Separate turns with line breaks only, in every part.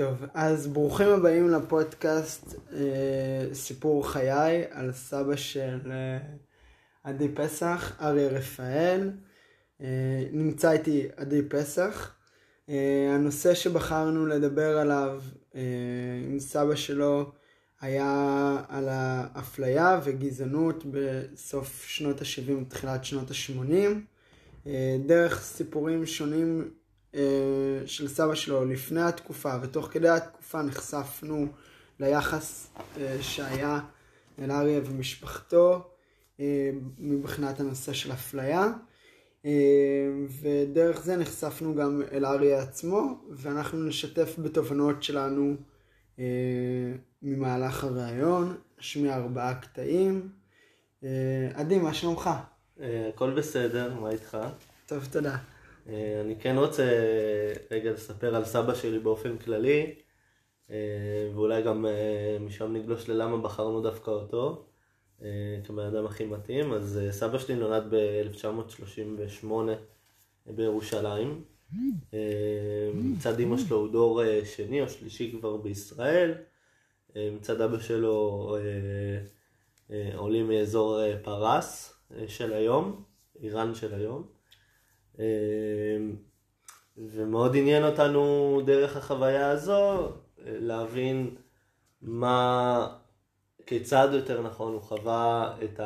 טוב, אז ברוכים הבאים לפודקאסט אה, סיפור חיי על סבא של אה, עדי פסח, אריה רפאל. אה, נמצא איתי עדי פסח. אה, הנושא שבחרנו לדבר עליו אה, עם סבא שלו היה על האפליה וגזענות בסוף שנות ה-70 ותחילת שנות ה-80. אה, דרך סיפורים שונים של סבא שלו לפני התקופה ותוך כדי התקופה נחשפנו ליחס אה, שהיה אל אריה ומשפחתו אה, מבחינת הנושא של אפליה ודרך זה נחשפנו גם אל אריה עצמו ואנחנו נשתף בתובנות שלנו ממהלך הראיון, נשמיע ארבעה קטעים. עדי, מה שלומך?
הכל בסדר, מה איתך?
טוב, תודה.
אה, אני כן רוצה רגע לספר על סבא שלי באופן כללי, אה, ואולי גם אה, משם נגלוש ללמה בחרנו דווקא אותו כבן אדם הכי מתאים. אז סבא שלי נולד ב-1938 בירושלים. מצד אימא שלו הוא דור שני או שלישי כבר בישראל. מצד אבא שלו עולים מאזור פרס של היום, איראן של היום. אמ, ומאוד עניין אותנו דרך החוויה הזו להבין מה, כיצד יותר נכון הוא חווה את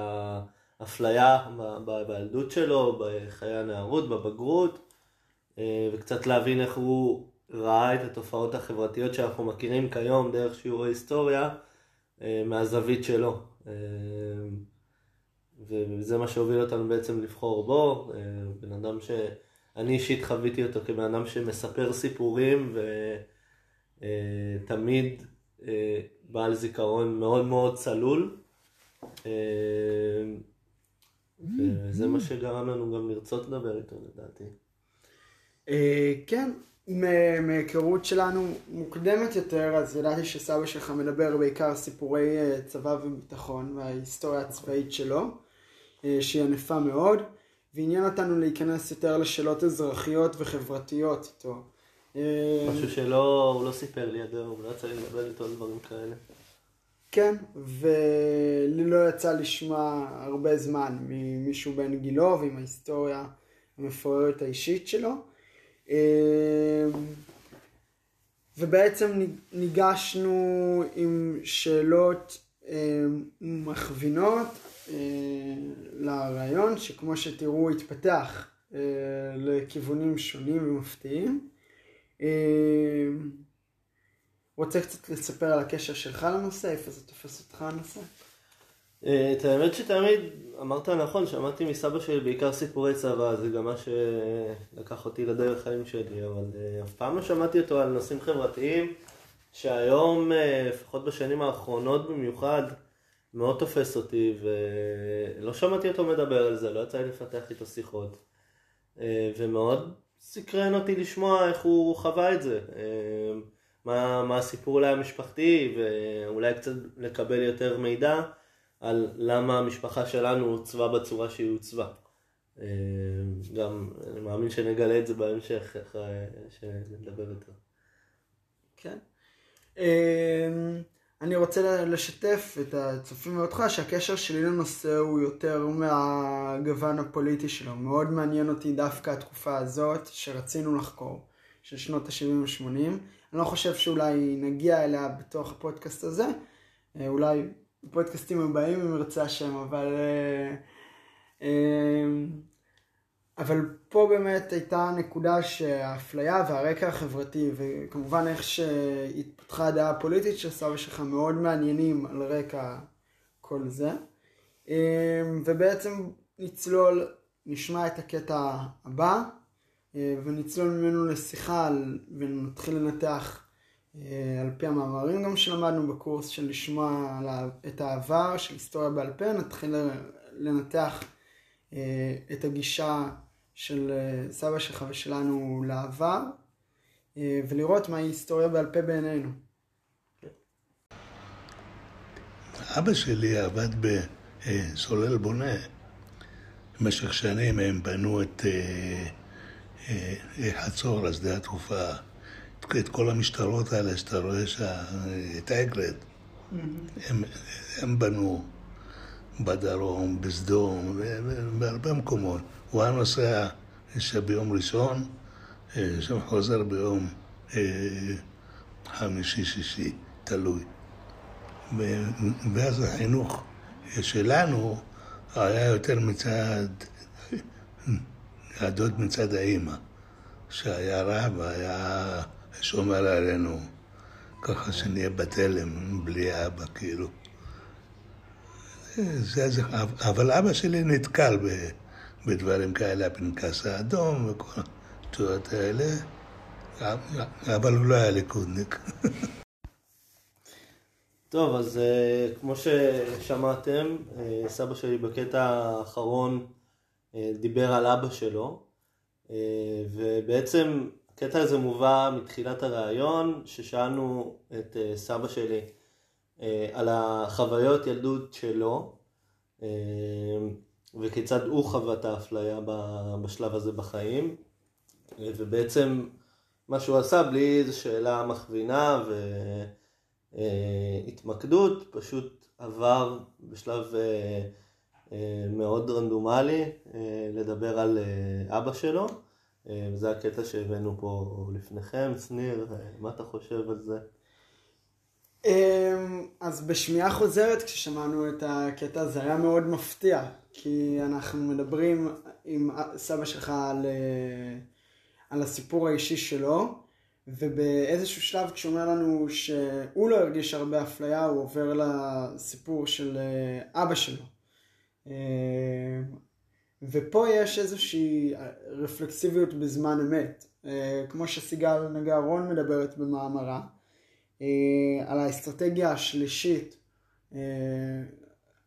האפליה בילדות שלו, בחיי הנערות, בבגרות, אה, וקצת להבין איך הוא ראה את התופעות החברתיות שאנחנו מכירים כיום דרך שיעורי היסטוריה אה, מהזווית שלו. וזה מה שהוביל אותנו בעצם לבחור בו, אה, בן אדם שאני אישית חוויתי אותו כבן אדם שמספר סיפורים ותמיד אה, אה, בעל זיכרון מאוד מאוד צלול. וזה מה שגרם לנו גם לרצות לדבר איתו לדעתי.
כן, מהיכרות שלנו מוקדמת יותר, אז ידעתי שסבא שלך מדבר בעיקר סיפורי צבא וביטחון וההיסטוריה הצבאית שלו. אה, שהיא ענפה מאוד, ועניין אותנו להיכנס יותר לשאלות אזרחיות וחברתיות איתו.
אה, משהו שלא, הוא לא סיפר לי עד היום, לא יצא לי לדבר איתו על דברים כאלה.
כן, ולי לא יצא לשמוע הרבה זמן ממישהו בן גילו ועם ההיסטוריה המפוארת האישית שלו. אה, ובעצם ניגשנו עם שאלות מכווינות לרעיון, שכמו שתראו התפתח אה, לכיוונים שונים ומפתיעים. אה, רוצה קצת לספר על הקשר שלך לנושא, איפה זה תופס אותך הנושא?
את האמת שתמיד אמרת נכון, שמעתי מסבא שלי בעיקר סיפורי צבא, זה גם מה שלקח אותי לדרך חיים שלי, אבל אף פעם לא שמעתי אותו על נושאים חברתיים, שהיום, לפחות בשנים האחרונות במיוחד, מאוד תופס אותי, ולא שמעתי אותו מדבר על זה, לא יצא לי לפתח איתו שיחות. אה, ומאוד סקרן אותי לשמוע איך הוא חווה את זה. אה, מה, מה הסיפור אולי המשפחתי, ואולי קצת לקבל יותר מידע על למה המשפחה שלנו עוצבה בצורה שהיא עוצבה. אה, גם, אני מאמין שנגלה את זה בהמשך, אחרי שנדבר יותר.
כן. אני רוצה לשתף את הצופים ואותך שהקשר שלי לנושא הוא יותר מהגוון הפוליטי שלו. מאוד מעניין אותי דווקא התקופה הזאת שרצינו לחקור, של שנות ה-70 ו-80. אני לא חושב שאולי נגיע אליה בתוך הפודקאסט הזה, אה, אולי בפודקאסטים הבאים אם ירצה השם, אבל... אה, אה, אבל פה באמת הייתה נקודה שהאפליה והרקע החברתי, וכמובן איך שהתפתחה הדעה הפוליטית של סבא שלך מאוד מעניינים על רקע כל זה. אמ, ובעצם נצלול, נשמע את הקטע הבא, אה, ונצלול ממנו לשיחה ונתחיל לנתח אה, על פי המאמרים גם שלמדנו בקורס של לשמוע את העבר של היסטוריה בעל פה, נתחיל לנתח את הגישה של אה, סבא שלך ושלנו לעבר, אה, ולראות מהי היסטוריה בעל פה בעינינו.
אבא שלי עבד בסולל בונה. במשך שנים הם בנו את אה, חצור, לשדה התעופה, את כל המשטרות האלה שאתה רואה, את אגרד, הם, הם בנו בדרום, בסדום, בהרבה מקומות. הוא היה נוסע שביום ראשון, שם חוזר ביום חמישי-שישי, תלוי. ואז החינוך שלנו היה יותר מצד, הדוד מצד האימא, שהיה רב והיה שומר עלינו, ככה שנהיה בתלם, בלי אבא, כאילו. זה, זה, אבל אבא שלי נתקל בדברים כאלה, הפנקס האדום וכל השטויות האלה, אבל הוא לא היה ליכודניק.
טוב, אז uh, כמו ששמעתם, uh, סבא שלי בקטע האחרון uh, דיבר על אבא שלו, ובעצם הקטע הזה מובא מתחילת הראיון, ששאלנו את סבא שלי על החוויות ילדות שלו, וכיצד הוא חווה את האפליה בשלב הזה בחיים, ובעצם מה שהוא עשה בלי איזו שאלה מכווינה ו... אה, התמקדות, פשוט עבר בשלב אה, אה, מאוד רנדומלי לדבר על אבא שלו. וזה הקטע שהבאנו פה לפניכם. שניר, מה אתה חושב על זה?
אז בשמיעה חוזרת, כששמענו את הקטע הזה, היה מאוד מפתיע, כי אנחנו מדברים עם סבא שלך על, על הסיפור האישי שלו, ובאיזשהו שלב כשהוא אומר לנו שהוא לא הרגיש הרבה אפליה, הוא עובר לסיפור של אה, אבא שלו. אה, ופה יש איזושהי רפלקסיביות בזמן אמת. אה, כמו שסיגל נגה רון מדברת במאמרה, על האסטרטגיה השלישית,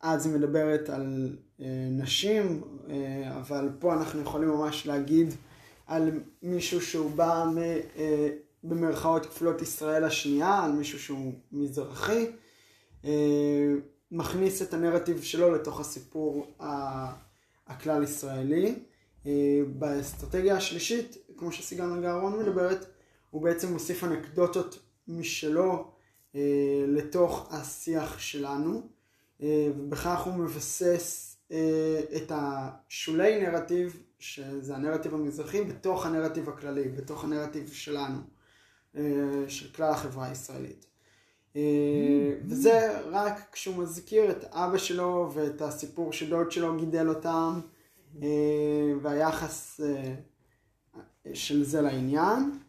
אז היא מדברת על נשים, אבל פה אנחנו יכולים ממש להגיד על מישהו שהוא בא במרכאות כפולות ישראל השנייה, על מישהו שהוא מזרחי, אה, מכניס את הנרטיב שלו לתוך הסיפור הכלל ישראלי. אה, באסטרטגיה השלישית, כמו שסיגן גארון מדברת, הוא בעצם מוסיף אנקדוטות משלו אה, לתוך השיח שלנו, ובכך הוא מבסס את השולי נרטיב, שזה הנרטיב המזרחי, בתוך הנרטיב הכללי, בתוך הנרטיב שלנו. אה, של כלל החברה הישראלית. אה, וזה רק כשהוא מזכיר את אבא שלו ואת הסיפור שדוד שלו גידל אותם אה, והיחס של זה לעניין.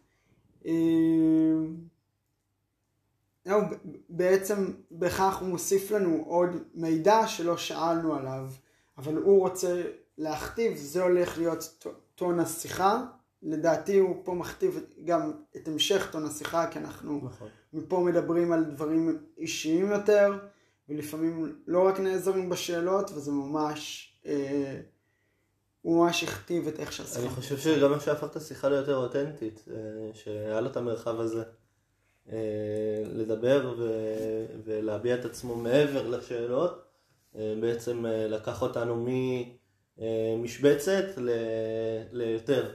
בעצם בכך הוא מוסיף לנו עוד מידע שלא שאלנו עליו, אבל הוא רוצה להכתיב, זה הולך להיות טון השיחה, לדעתי הוא פה מכתיב גם את המשך טון השיחה, כי אנחנו נכון. מפה מדברים על דברים אישיים יותר, ולפעמים לא רק נעזרים בשאלות, וזה ממש, אה, הוא ממש הכתיב את איך שהשיחה.
אני חושב שגם מה שהפך את השיחה ליותר אותנטית, אה, שהיה לו את המרחב הזה. אה, לדבר ו- ולהביע את עצמו מעבר לשאלות, אה, בעצם אה, לקח אותנו מ... אה, משבצת ליותר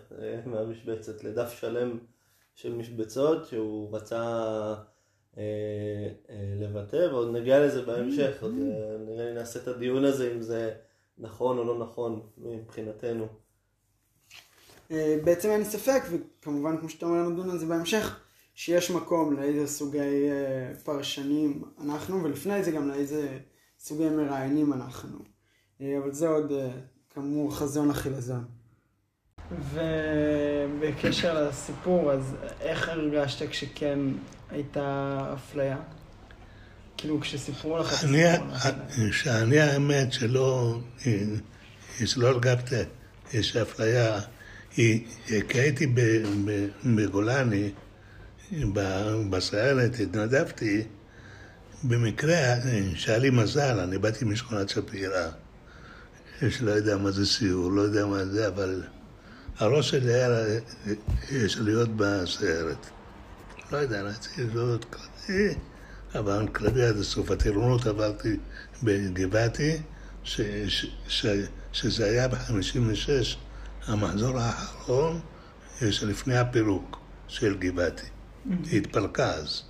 מהמשבצת, לדף שלם של משבצות שהוא רצה לבטא, ועוד נגיע לזה בהמשך, עוד נראה לי נעשה את הדיון הזה אם זה נכון או לא נכון מבחינתנו.
בעצם אין ספק, וכמובן כמו שאתה אומר נדון על זה בהמשך, שיש מקום לאיזה סוגי פרשנים אנחנו, ולפני זה גם לאיזה סוגי מראיינים אנחנו. אבל זה עוד כאמור חזון החילזון. ובקשר לסיפור, אז איך הרגשת כשכן הייתה אפליה? כאילו כשסיפרו לך את
הסיפור. שאני האמת שלא, שלא הרגשת יש אפליה, כי הייתי בגולני, בסיירת, התנדבתי, במקרה שהיה לי מזל, אני באתי משכונת שפירא. שלא יודע מה זה סיור, לא יודע מה זה, אבל הראש שלי היה להיות בסיירת. לא יודע, רציתי להיות כללי, אבל כללי עד הסוף. הטירונות עברתי בגבעתי, שזה היה ב-56, המחזור האחרון שלפני הפירוק של גבעתי. היא התפלקה אז.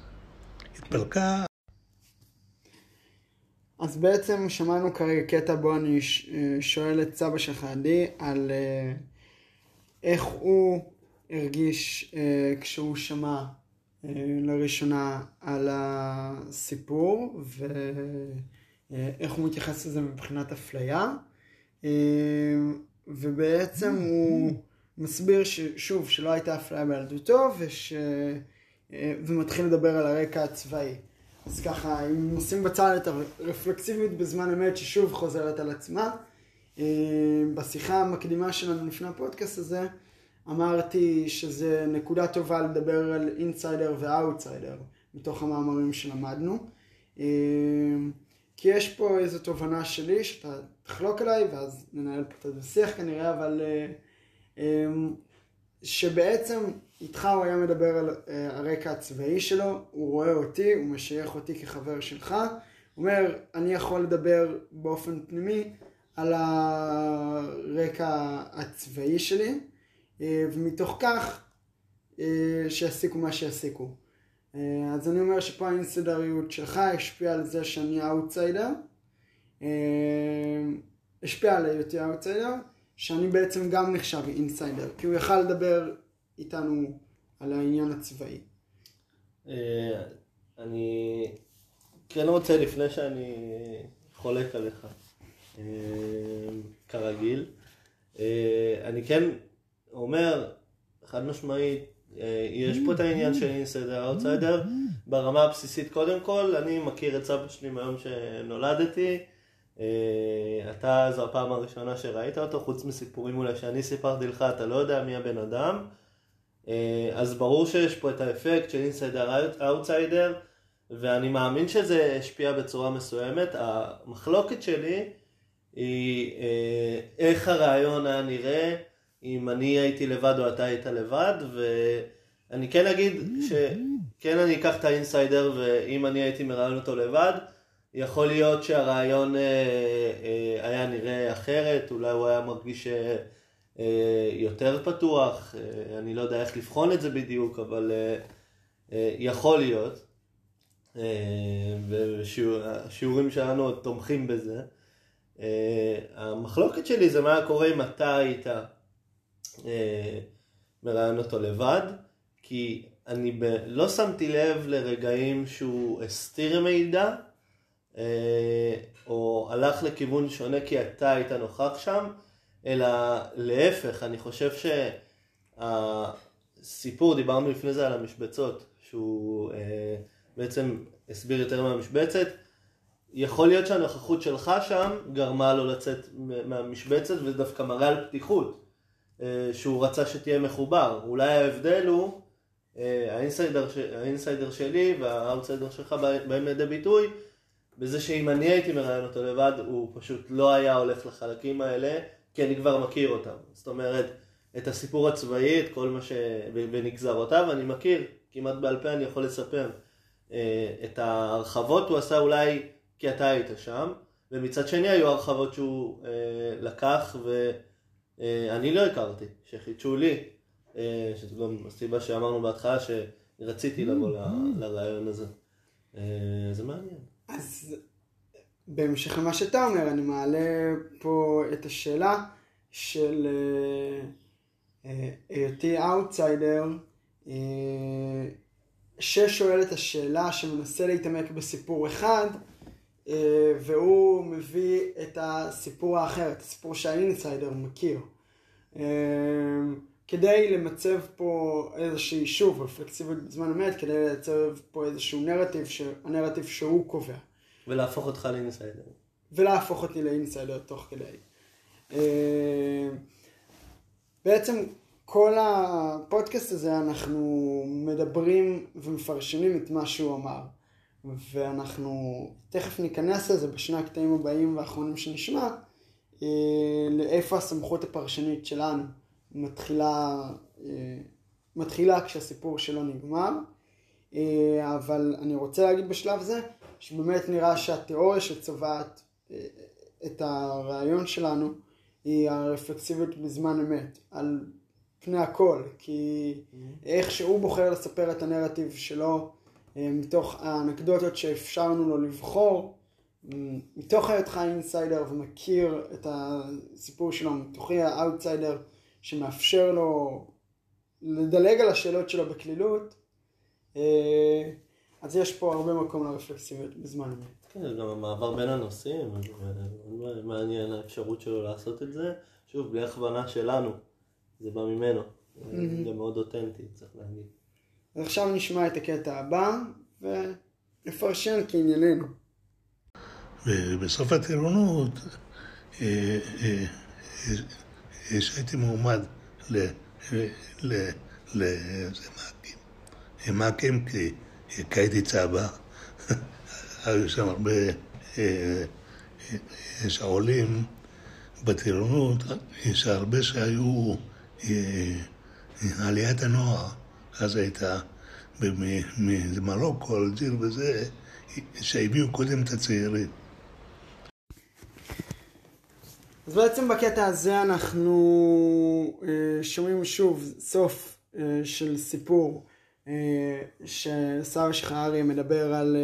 התפלקה
אז בעצם שמענו כרגע קטע בו אני שואל את סבא שלך עדי על אה, איך הוא הרגיש אה, כשהוא שמע אה, לראשונה על הסיפור ואיך הוא מתייחס לזה מבחינת אפליה ובעצם הוא מסביר ששוב שלא הייתה אפליה בילדותו וש... אה, ומתחיל לדבר על הרקע הצבאי. אז ככה, אם נשים בצד את הרפלקסיביות בזמן אמת ששוב חוזרת על עצמה, אה, בשיחה המקדימה שלנו לפני הפודקאסט הזה, אמרתי שזה נקודה טובה לדבר על insider ו outsider מתוך המאמרים שלמדנו. אה, כי יש פה איזו תובנה שלי שאתה תחלוק עליי ואז ננהל פה את השיח כנראה, אבל שבעצם איתך הוא היה מדבר על אה, הרקע הצבאי שלו, הוא רואה אותי, הוא משייך אותי כחבר שלך, הוא אומר, אני יכול לדבר באופן פנימי על הרקע הצבאי שלי, אה, ומתוך כך אה, שיסיקו מה שיסיקו. אה, אז אני אומר שפה האינסיידריות שלך השפיעה על זה שאני אאוטסיידר, אה, השפיעה על היותי אאוטסיידר, שאני בעצם גם נחשב insider, כי הוא יכל לדבר איתנו על העניין הצבאי.
אה, אני כן רוצה, לפני שאני חולק עליך, אה, כרגיל, אה, אני כן אומר, חד משמעית, יש פה את העניין של insider outsider. ברמה הבסיסית, קודם כל, אני מכיר את סבא שלי מהיום שנולדתי. אתה, זו הפעם הראשונה שראית אותו, חוץ מסיפורים אולי שאני סיפרתי לך, אתה לא יודע מי הבן אדם. אה, אז ברור שיש פה את האפקט של insider outsider, ואני מאמין שזה השפיע בצורה מסוימת. המחלוקת שלי היא אה, איך הריאיון היה נראה אם אני הייתי לבד או אתה היית לבד, ואני כן אגיד שכן אני אקח את ה insider ואם אני הייתי מראיין אותו לבד, יכול להיות שהריאיון אה, היה נראה אחרת, אולי הוא היה מרגיש יותר פתוח, אה, אני לא יודע איך לבחון את זה בדיוק, אבל אה, אה, יכול להיות. אה, והשיעורים שלנו עוד תומכים בזה. אה, המחלוקת שלי זה מה קורה אם אתה היית אה, מראיין אותו לבד, כי אני ב... לא שמתי לב לרגעים שהוא הסתיר מידע, אה, או הלך לכיוון שונה כי אתה היית נוכח שם, אלא להפך, אני חושב שהסיפור, דיברנו לפני זה על המשבצות, שהוא אה, בעצם הסביר יותר מהמשבצת, יכול להיות שהנוכחות שלך שם גרמה לו לצאת מהמשבצת וזה דווקא מראה על פתיחות, אה, שהוא רצה שתהיה מחובר. אולי ההבדל הוא, אה, ה insider, ש... ה insider שלי והאאוטסיידר שלך באים לידי ביטוי, בזה שאם אני הייתי מראיין אותו לבד, הוא פשוט לא היה הולך לחלקים האלה, כי אני כבר מכיר אותם. זאת אומרת, את הסיפור הצבאי, את כל מה ש... בנגזרותיו, אני מכיר, כמעט בעל פה אני יכול לספר. את ההרחבות הוא עשה אולי כי אתה היית שם, ומצד שני היו הרחבות שהוא לקח ואני לא הכרתי, שחידשו לי, שזו גם הסיבה שאמרנו בהתחלה שרציתי לבוא לרעיון הזה. זה מעניין.
אז בהמשך למה שאתה אומר, אני מעלה פה את השאלה של היותי אאוטסיידר, ששואל את השאלה שמנסה להתעמק בסיפור אחד, והוא מביא את הסיפור האחר, את הסיפור שהאינסיידר מכיר. כדי למצב פה איזושהי, שוב, רפלקסיביות בזמן אמת, כדי לייצב פה איזשהו נרטיב, הנרטיב שהוא קובע.
ולהפוך אותך לאינסיידר.
ולהפוך אותי לאינסיידר תוך כדי. בעצם כל הפודקאסט הזה אנחנו מדברים ומפרשנים את מה שהוא אמר. ואנחנו תכף ניכנס לזה בשני הקטעים הבאים והאחרונים שנשמע, לאיפה הסמכות הפרשנית שלנו מתחילה, מתחילה כשהסיפור שלו נגמר. אבל אני רוצה להגיד בשלב זה, שבאמת נראה שהתיאוריה שצובעת את הרעיון שלנו היא הרפלקסיביות בזמן אמת, על פני הכל, כי איך שהוא בוחר לספר את הנרטיב שלו אה, מתוך האנקדוטות שאפשרנו לו לבחור, מתוך היותך אינסיידר ומכיר את הסיפור שלו, מתוך היותי האאוטסיידר שמאפשר לו לדלג על השאלות שלו בקלילות, אה, אז יש פה הרבה מקום לרפלקסיביות בזמן אמת.
כן, גם המעבר בין הנושאים, מעניין האפשרות שלו לעשות את זה, שוב, בלי הכוונה שלנו, זה בא ממנו, זה מאוד אותנטי, צריך להגיד.
אז עכשיו נשמע את הקטע הבא, ונפרשן כענייננו.
ובסוף הטירונות, אה, אה, הייתי מועמד למ"כים, כי הייתי צבר. היו שם הרבה יש העולים בטירונות, יש הרבה שהיו עליית הנוער, אז הייתה ממרוקו, אלג'יר וזה, שהביאו קודם את הצעירים.
אז בעצם בקטע הזה אנחנו אה, שומעים שוב סוף אה, של סיפור אה, ששר שחרי מדבר על,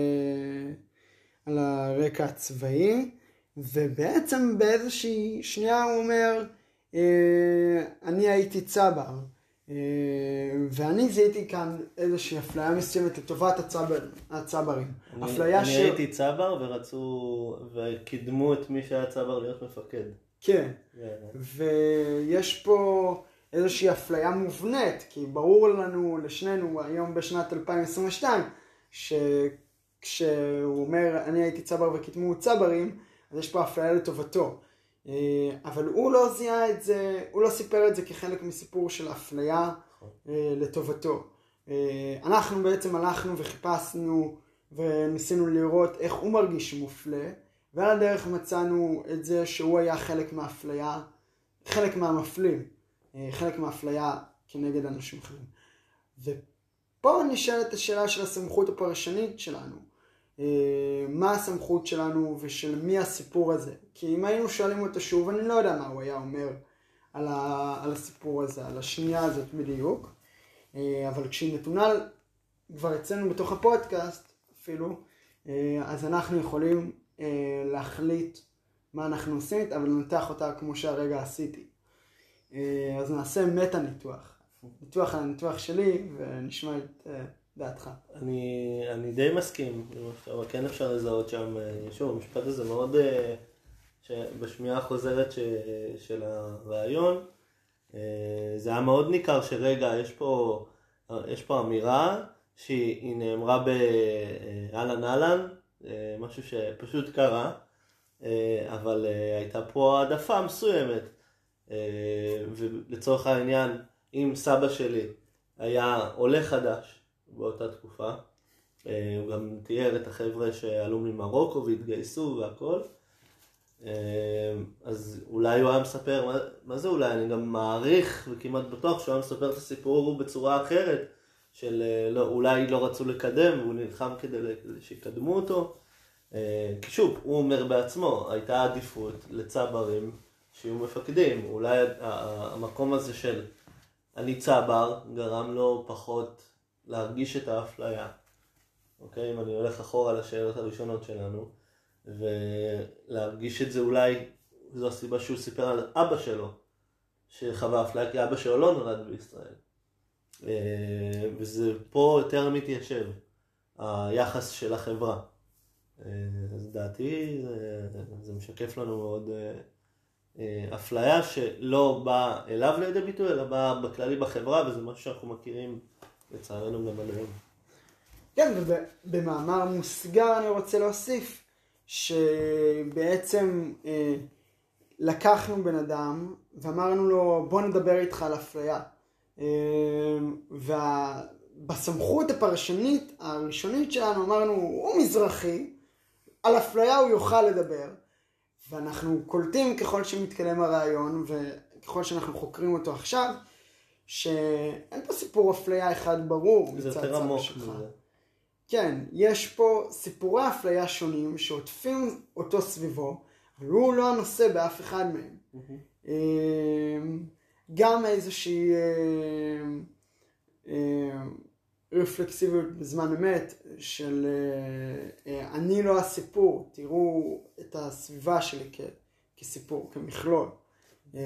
על הרקע הצבאי ובעצם באיזושהי שנייה הוא אומר אני הייתי צבר ואני זיהיתי כאן איזושהי אפליה מסוימת לטובת הצבר, הצברים.
אני, אני ש... הייתי צבר ורצו, וקידמו את מי שהיה צבר להיות מפקד.
כן, ויש פה איזושהי אפליה מובנית, כי ברור לנו, לשנינו, היום בשנת 2022, שכשהוא אומר אני הייתי צבר וקידמו צברים, אז יש פה אפליה לטובתו. אה, אבל הוא לא זיהה את זה, הוא לא סיפר את זה כחלק מסיפור של אפליה אה, לטובתו. אה, אנחנו בעצם הלכנו וחיפשנו וניסינו לראות איך הוא מרגיש מופלה. ועל הדרך מצאנו את זה שהוא היה חלק מהאפליה, חלק מהמפלים, חלק מהאפליה כנגד אנשים אחרים. ופה נשאלת השאלה של הסמכות הפרשנית שלנו. אה, מה הסמכות שלנו ושל מי הסיפור הזה? כי אם היינו שואלים אותו שוב, אני לא יודע מה הוא היה אומר על, ה, על הסיפור הזה, על השנייה הזאת בדיוק. אה, אבל כשהיא נתונה כבר אצלנו בתוך הפודקאסט אפילו, אז אנחנו יכולים אה, להחליט מה אנחנו עושים, אבל לנתח אותה כמו שהרגע עשיתי. אה, אז נעשה מטה ניתוח. על הניתוח שלי, ונשמע את אה, דעתך.
אני, אני די מסכים, אבל כן אפשר לזהות שם, שוב, המשפט הזה מאוד, בשמיעה החוזרת ש, של הרעיון, זה היה מאוד ניכר שרגע, יש פה, יש פה אמירה שהיא נאמרה באהלן אהלן, אה, משהו שפשוט קרה, אה, אבל אה, הייתה פה העדפה מסוימת. ולצורך העניין, אם סבא שלי היה עולה חדש באותה תקופה, הוא גם תיאר את החבר'ה שעלו ממרוקו והתגייסו והכל, אז אולי הוא היה מספר, מה, מה זה אולי? אני גם מעריך וכמעט בטוח שהוא היה מספר את הסיפור בצורה אחרת. של אה, לא, אולי לא רצו לקדם והוא נלחם כדי שיקדמו אותו. אה, כי שוב, הוא אומר בעצמו, הייתה עדיפות לצברים שיהיו מפקדים. אולי המקום הזה של אני צבר גרם לו פחות להרגיש את האפליה. אוקיי? אם אני הולך אחורה לשאלות הראשונות שלנו, ולהרגיש את זה אולי, זו הסיבה שהוא סיפר על אבא שלו, שחווה אפליה, כי אבא שלו לא נולד בישראל. אה, וזה פה יותר מתיישב, היחס של החברה. אה, אז דעתי זה, זה משקף לנו מאוד אה, אפליה שלא באה אליו לידי ביטוי, אלא באה בכללי בחברה, וזה משהו שאנחנו מכירים לצערנו גם עד.
כן, ובמאמר מוסגר אני רוצה להוסיף שבעצם אה, לקחנו בן אדם ואמרנו לו בוא נדבר איתך על אפליה. אמ, ובסמכות הפרשנית הראשונית שלנו אמרנו, הוא מזרחי, על אפליה הוא יוכל לדבר, ואנחנו קולטים ככל שמתקדם הרעיון וככל שאנחנו חוקרים אותו עכשיו, שאין פה סיפור אפליה אחד ברור
מצד צד שלך.
כן, יש פה סיפורי אפליה שונים שעוטפים אותו סביבו, אבל הוא לא הנושא באף אחד מהם. Mm-hmm. גם איזושהי אה, אה, רפלקסיביות בזמן אמת של אה, אה, אני לא הסיפור, תראו את הסביבה שלי כ, כסיפור, כמכלול. אה,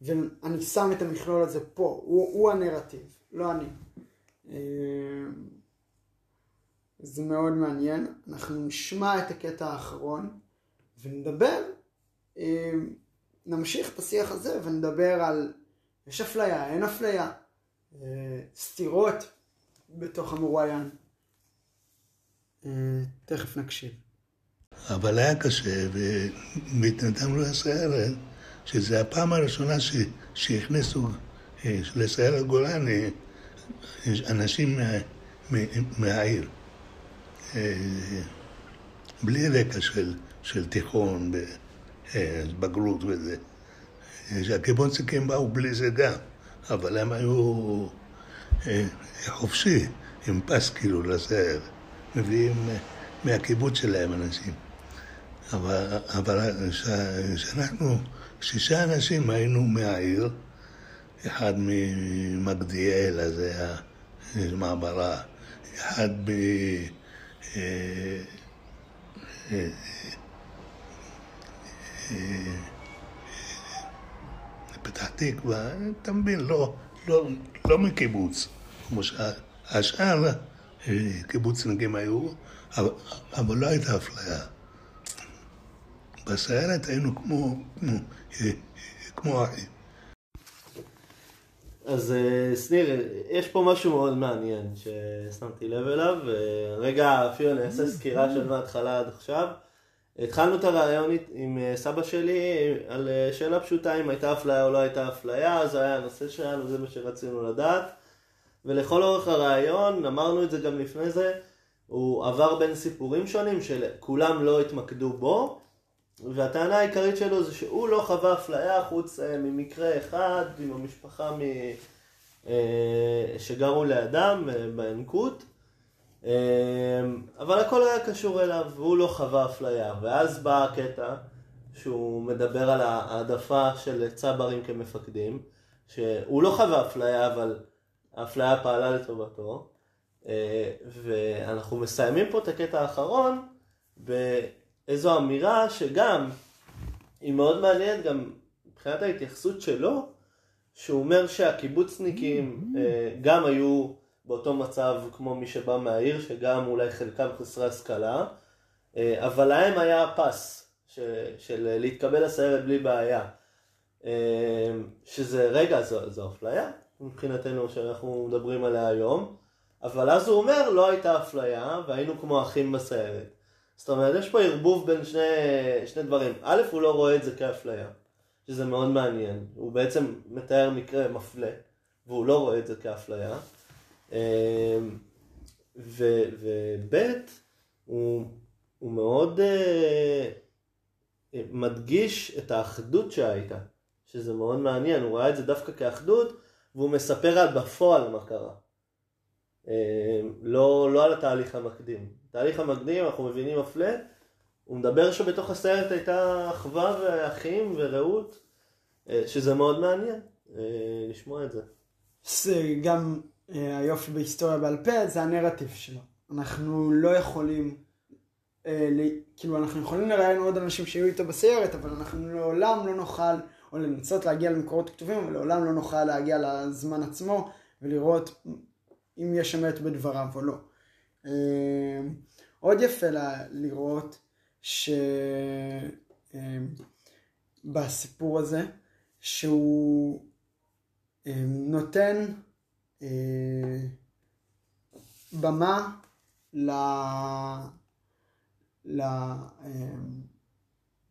ואני שם את המכלול הזה פה, הוא, הוא הנרטיב, לא אני. זה מאוד מעניין. אנחנו נשמע את הקטע האחרון ונדבר, נמשיך את השיח הזה ונדבר על יש אפליה, אין אפליה, סתירות בתוך המרואיין. אה, תכף נקשיב.
אבל היה קשה, והתנדבנו לסיירת, שזו הפעם הראשונה ש, שהכניסו אה, לסיירת גולני אנשים מה, מה, מהעיר. אה, בלי רקע של, של תיכון, אה, בגרות וזה. שהקיבוצניקים באו בלי זה גם, אבל הם היו חופשי, עם פס כאילו לסיירת. מביאים מהקיבוץ שלהם אנשים. אבל, אבל כשאנחנו, שישה אנשים היינו מהעיר, אחד ממגדיאל, אז היה מעברה, אחד ב... אה, אה, אה, פתח תקווה, אתה מבין, לא, לא, לא מקיבוץ, כמו שהשאר קיבוצניקים היו, אבל, אבל לא הייתה אפליה. בסיירת היינו כמו, כמו, כמו אחים.
אז שניר, יש פה משהו מאוד מעניין ששמתי לב אליו, רגע אפילו אני אעשה סקירה של מההתחלה עד עכשיו. התחלנו את הרעיון עם סבא שלי על שאלה פשוטה אם הייתה אפליה או לא הייתה אפליה, זה היה הנושא שלנו, זה מה שרצינו לדעת. ולכל אורך הרעיון, אמרנו את זה גם לפני זה, הוא עבר בין סיפורים שונים שכולם לא התמקדו בו, והטענה העיקרית שלו זה שהוא לא חווה אפליה חוץ אה, ממקרה אחד עם המשפחה מ... אה, שגרו לידם אה, בינקות, אבל הכל היה קשור אליו והוא לא חווה אפליה. ואז בא הקטע שהוא מדבר על העדפה של צברים כמפקדים, שהוא לא חווה אפליה אבל האפליה פעלה לטובתו. ואנחנו מסיימים פה את הקטע האחרון באיזו אמירה שגם היא מאוד מעניינת גם מבחינת ההתייחסות שלו, שהוא אומר שהקיבוצניקים גם היו באותו מצב כמו מי שבא מהעיר, שגם אולי חלקם חסרי השכלה, אבל להם היה פס של להתקבל לסיירת בלי בעיה. שזה, רגע, זו, זו אפליה מבחינתנו שאנחנו מדברים עליה היום. אבל אז הוא אומר, לא הייתה אפליה, והיינו כמו אחים בסיירת. זאת אומרת, יש פה ערבוב בין שני, שני דברים. א', הוא לא רואה את זה כאפליה, שזה מאוד מעניין. הוא בעצם מתאר מקרה מפלה, והוא לא רואה את זה כאפליה. וב', הוא, הוא מאוד uh, מדגיש את האחדות שהייתה, שזה מאוד מעניין. הוא ראה את זה דווקא כאחדות, והוא מספר על בפועל מה קרה. לא, לא על התהליך המקדים. התהליך המקדים, אנחנו מבינים מפלה, הוא מדבר שבתוך הסרט הייתה אחווה ואחים ורעות, שזה מאוד מעניין לשמוע את זה.
זה גם היופי בהיסטוריה בעל פה, זה הנרטיב שלו. אנחנו לא יכולים, כאילו אנחנו יכולים לראיין עוד אנשים שיהיו איתו בסיירת, אבל אנחנו לעולם לא נוכל, או לנסות להגיע למקורות כתובים, אבל לעולם לא נוכל להגיע לזמן עצמו ולראות אם יש אמת בדבריו או לא. עוד יפה לה, לראות שבסיפור הזה, שהוא נותן במה ל... ל...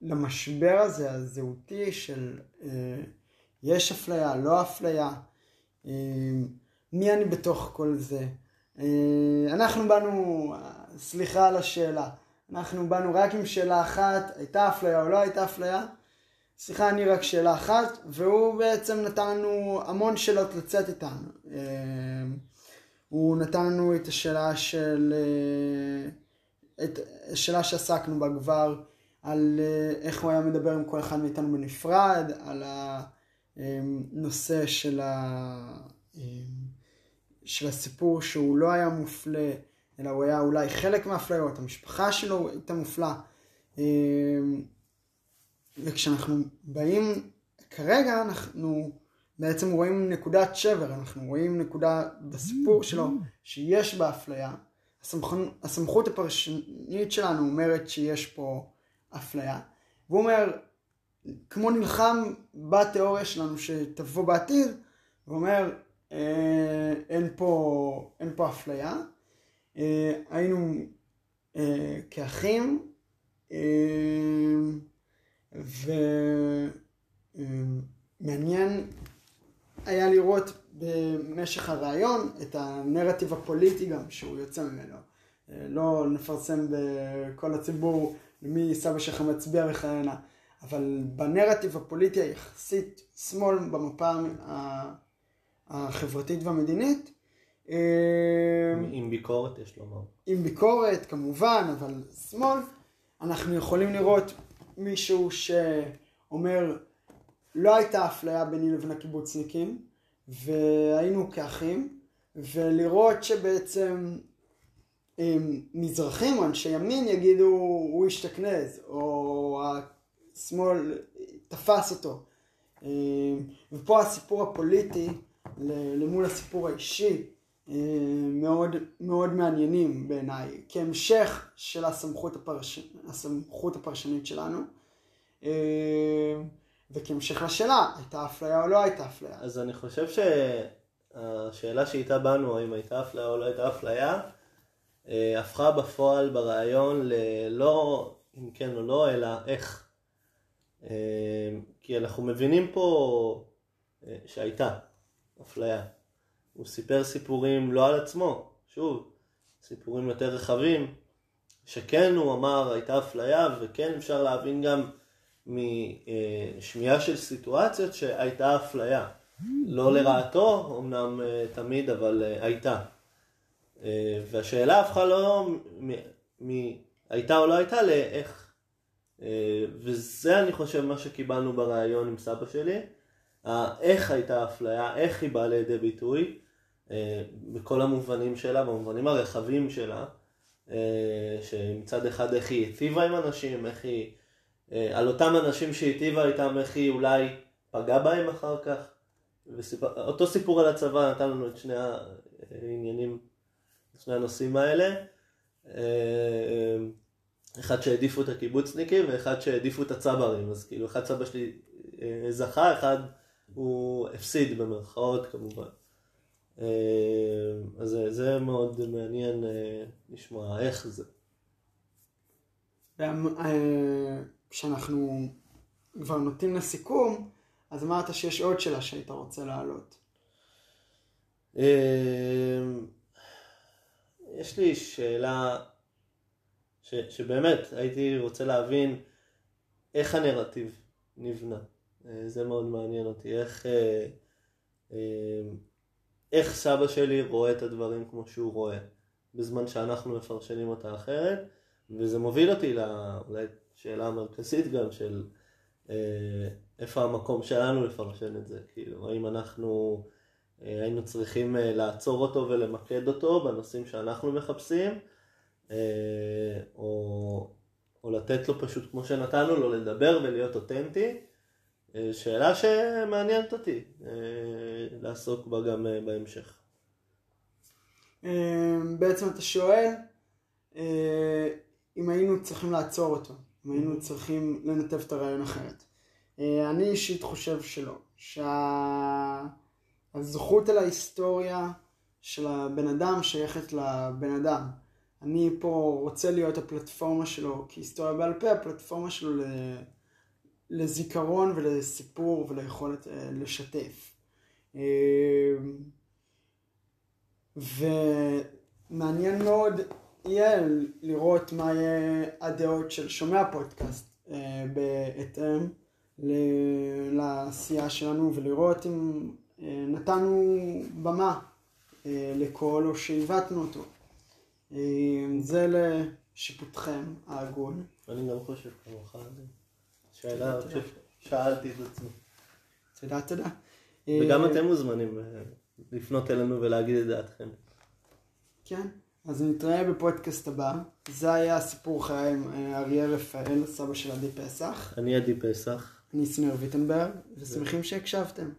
למשבר הזה הזהותי של יש אפליה, לא אפליה. מי אני בתוך כל זה? אנחנו באנו, סליחה על השאלה, אנחנו באנו רק עם שאלה אחת, הייתה אפליה או לא הייתה אפליה? סליחה, אני רק שאלה אחת, והוא בעצם נתן לנו המון שאלות לצאת איתן. הוא נתן לנו את השאלה של... את השאלה שעסקנו בה כבר, על איך הוא היה מדבר עם כל אחד מאיתנו בנפרד, על נושא של, ה... של הסיפור שהוא לא היה מופלה, אלא הוא היה אולי חלק מהאפליות, המשפחה שלו הייתה מופלה. וכשאנחנו באים, כרגע אנחנו בעצם רואים נקודת שבר, אנחנו רואים נקודה בסיפור שלו שיש בה אפליה. הסמכות הפרשנית שלנו אומרת שיש פה אפליה. והוא אומר, כמו נלחם בתיאוריה שלנו שתבוא בעתיד, הוא אומר, אה, אין, פה, אין פה אפליה. אה, היינו אה, כאחים, אה, ומעניין היה לראות במשך הרעיון את הנרטיב הפוליטי גם שהוא יוצא ממנו. אה, לא נפרסם בכל הציבור למי סבא שלך מצביע וכהנה, אבל בנרטיב הפוליטי היחסית שמאל במפה החברתית והמדינית.
אה, עם ביקורת יש לומר.
עם ביקורת כמובן, אבל שמאל, אנחנו יכולים לראות מישהו שאומר לא הייתה אפליה ביני לבין הקיבוצניקים, והיינו כאחים, ולראות שבעצם מזרחים או אנשי ימין יגידו הוא השתכנז, או השמאל תפס אותו. ופה הסיפור הפוליטי למול הסיפור האישי מאוד, מאוד מעניינים בעיניי, כהמשך של הסמכות, הפרש... הסמכות הפרשנית שלנו. וכהמשך לשאלה, הייתה אפליה או לא הייתה אפליה?
אז אני חושב שהשאלה שאיתה באנו, האם הייתה אפליה או לא הייתה אפליה, אה, הפכה בפועל ברעיון ללא אם כן או לא, אלא איך. אה, כי אנחנו מבינים פה אה, שהייתה אפליה. הוא סיפר סיפורים לא על עצמו, שוב, סיפורים יותר רחבים, שכן הוא אמר הייתה אפליה וכן אפשר להבין גם משמיעה של סיטואציות שהייתה אפליה. לא לרעתו, אמנם אה, תמיד, אבל אה, הייתה. אה, והשאלה הפכה לא מ... הייתה או לא הייתה לאיך. וזה אני חושב מה שקיבלנו בריאיון עם סבא שלי. איך הייתה אפליה, איך היא באה לידי ביטוי, בכל המובנים שלה, במובנים הרחבים שלה, שמצד אחד איך היא היטיבה עם אנשים, איך היא אה, על אותם אנשים שהיטיבה איתם, איך היא אולי פגעה בהם אחר כך. וסיפר, אותו סיפור על הצבא נתן לנו את שני העניינים, את שני הנושאים האלה. אה, אחד שהעדיפו את הקיבוצניקים ואחד שהעדיפו את הצברים, אז כאילו אחד סבא שלי אה, זכה, אחד הוא הפסיד במרכאות כמובן. אז זה, זה מאוד מעניין לשמוע איך זה.
כשאנחנו כבר נוטים לסיכום, אז אמרת שיש עוד שאלה שהיית רוצה להעלות.
יש לי שאלה ש, שבאמת הייתי רוצה להבין איך הנרטיב נבנה. אה, זה מאוד מעניין אותי, איך, אה, איך סבא שלי רואה את הדברים כמו שהוא רואה, בזמן שאנחנו מפרשנים אותה אחרת, וזה מוביל אותי אולי שאלה מרכזית גם של אה, איפה המקום שלנו לפרשן את זה, כאילו האם אנחנו אה, היינו צריכים אה, לעצור אותו ולמקד אותו בנושאים שאנחנו מחפשים, או, או לתת לו פשוט כמו שנתנו לו לדבר ולהיות אותנטי, שאלה שמעניינת אותי לעסוק בה גם אה, בהמשך.
אה, בעצם אתה שואל אה, אם היינו צריכים לעצור אותו. אם היינו צריכים לנתב את הרעיון אחרת. אה, אני אישית חושב שלא, שהזכות על ההיסטוריה של הבן אדם שייכת לבן אדם. אני פה רוצה להיות הפלטפורמה שלו כהיסטוריה בעל פה, הפלטפורמה שלו לזיכרון ולסיפור וליכולת לשתף. אה, ומעניין מאוד יהיה לראות מה יהיה הדעות של שומע פודקאסט אה, בהתאם לעשייה שלנו ולראות אם אה, נתנו במה אה, לקול או שעיוותנו אותו. זה לשיפוטכם ההגון.
אני גם חושב כמוך, שאלה ששאלתי את עצמי.
תודה, תודה.
וגם
אה,
אתם מוזמנים אה, לפנות אלינו ולהגיד את דעתכם.
כן, אז נתראה בפודקאסט הבא. זה היה סיפור חיי עם אה, אריה רפאל, סבא של עדי פסח.
אני עדי פסח.
אני שניר ויטנברג, ושמחים שהקשבתם.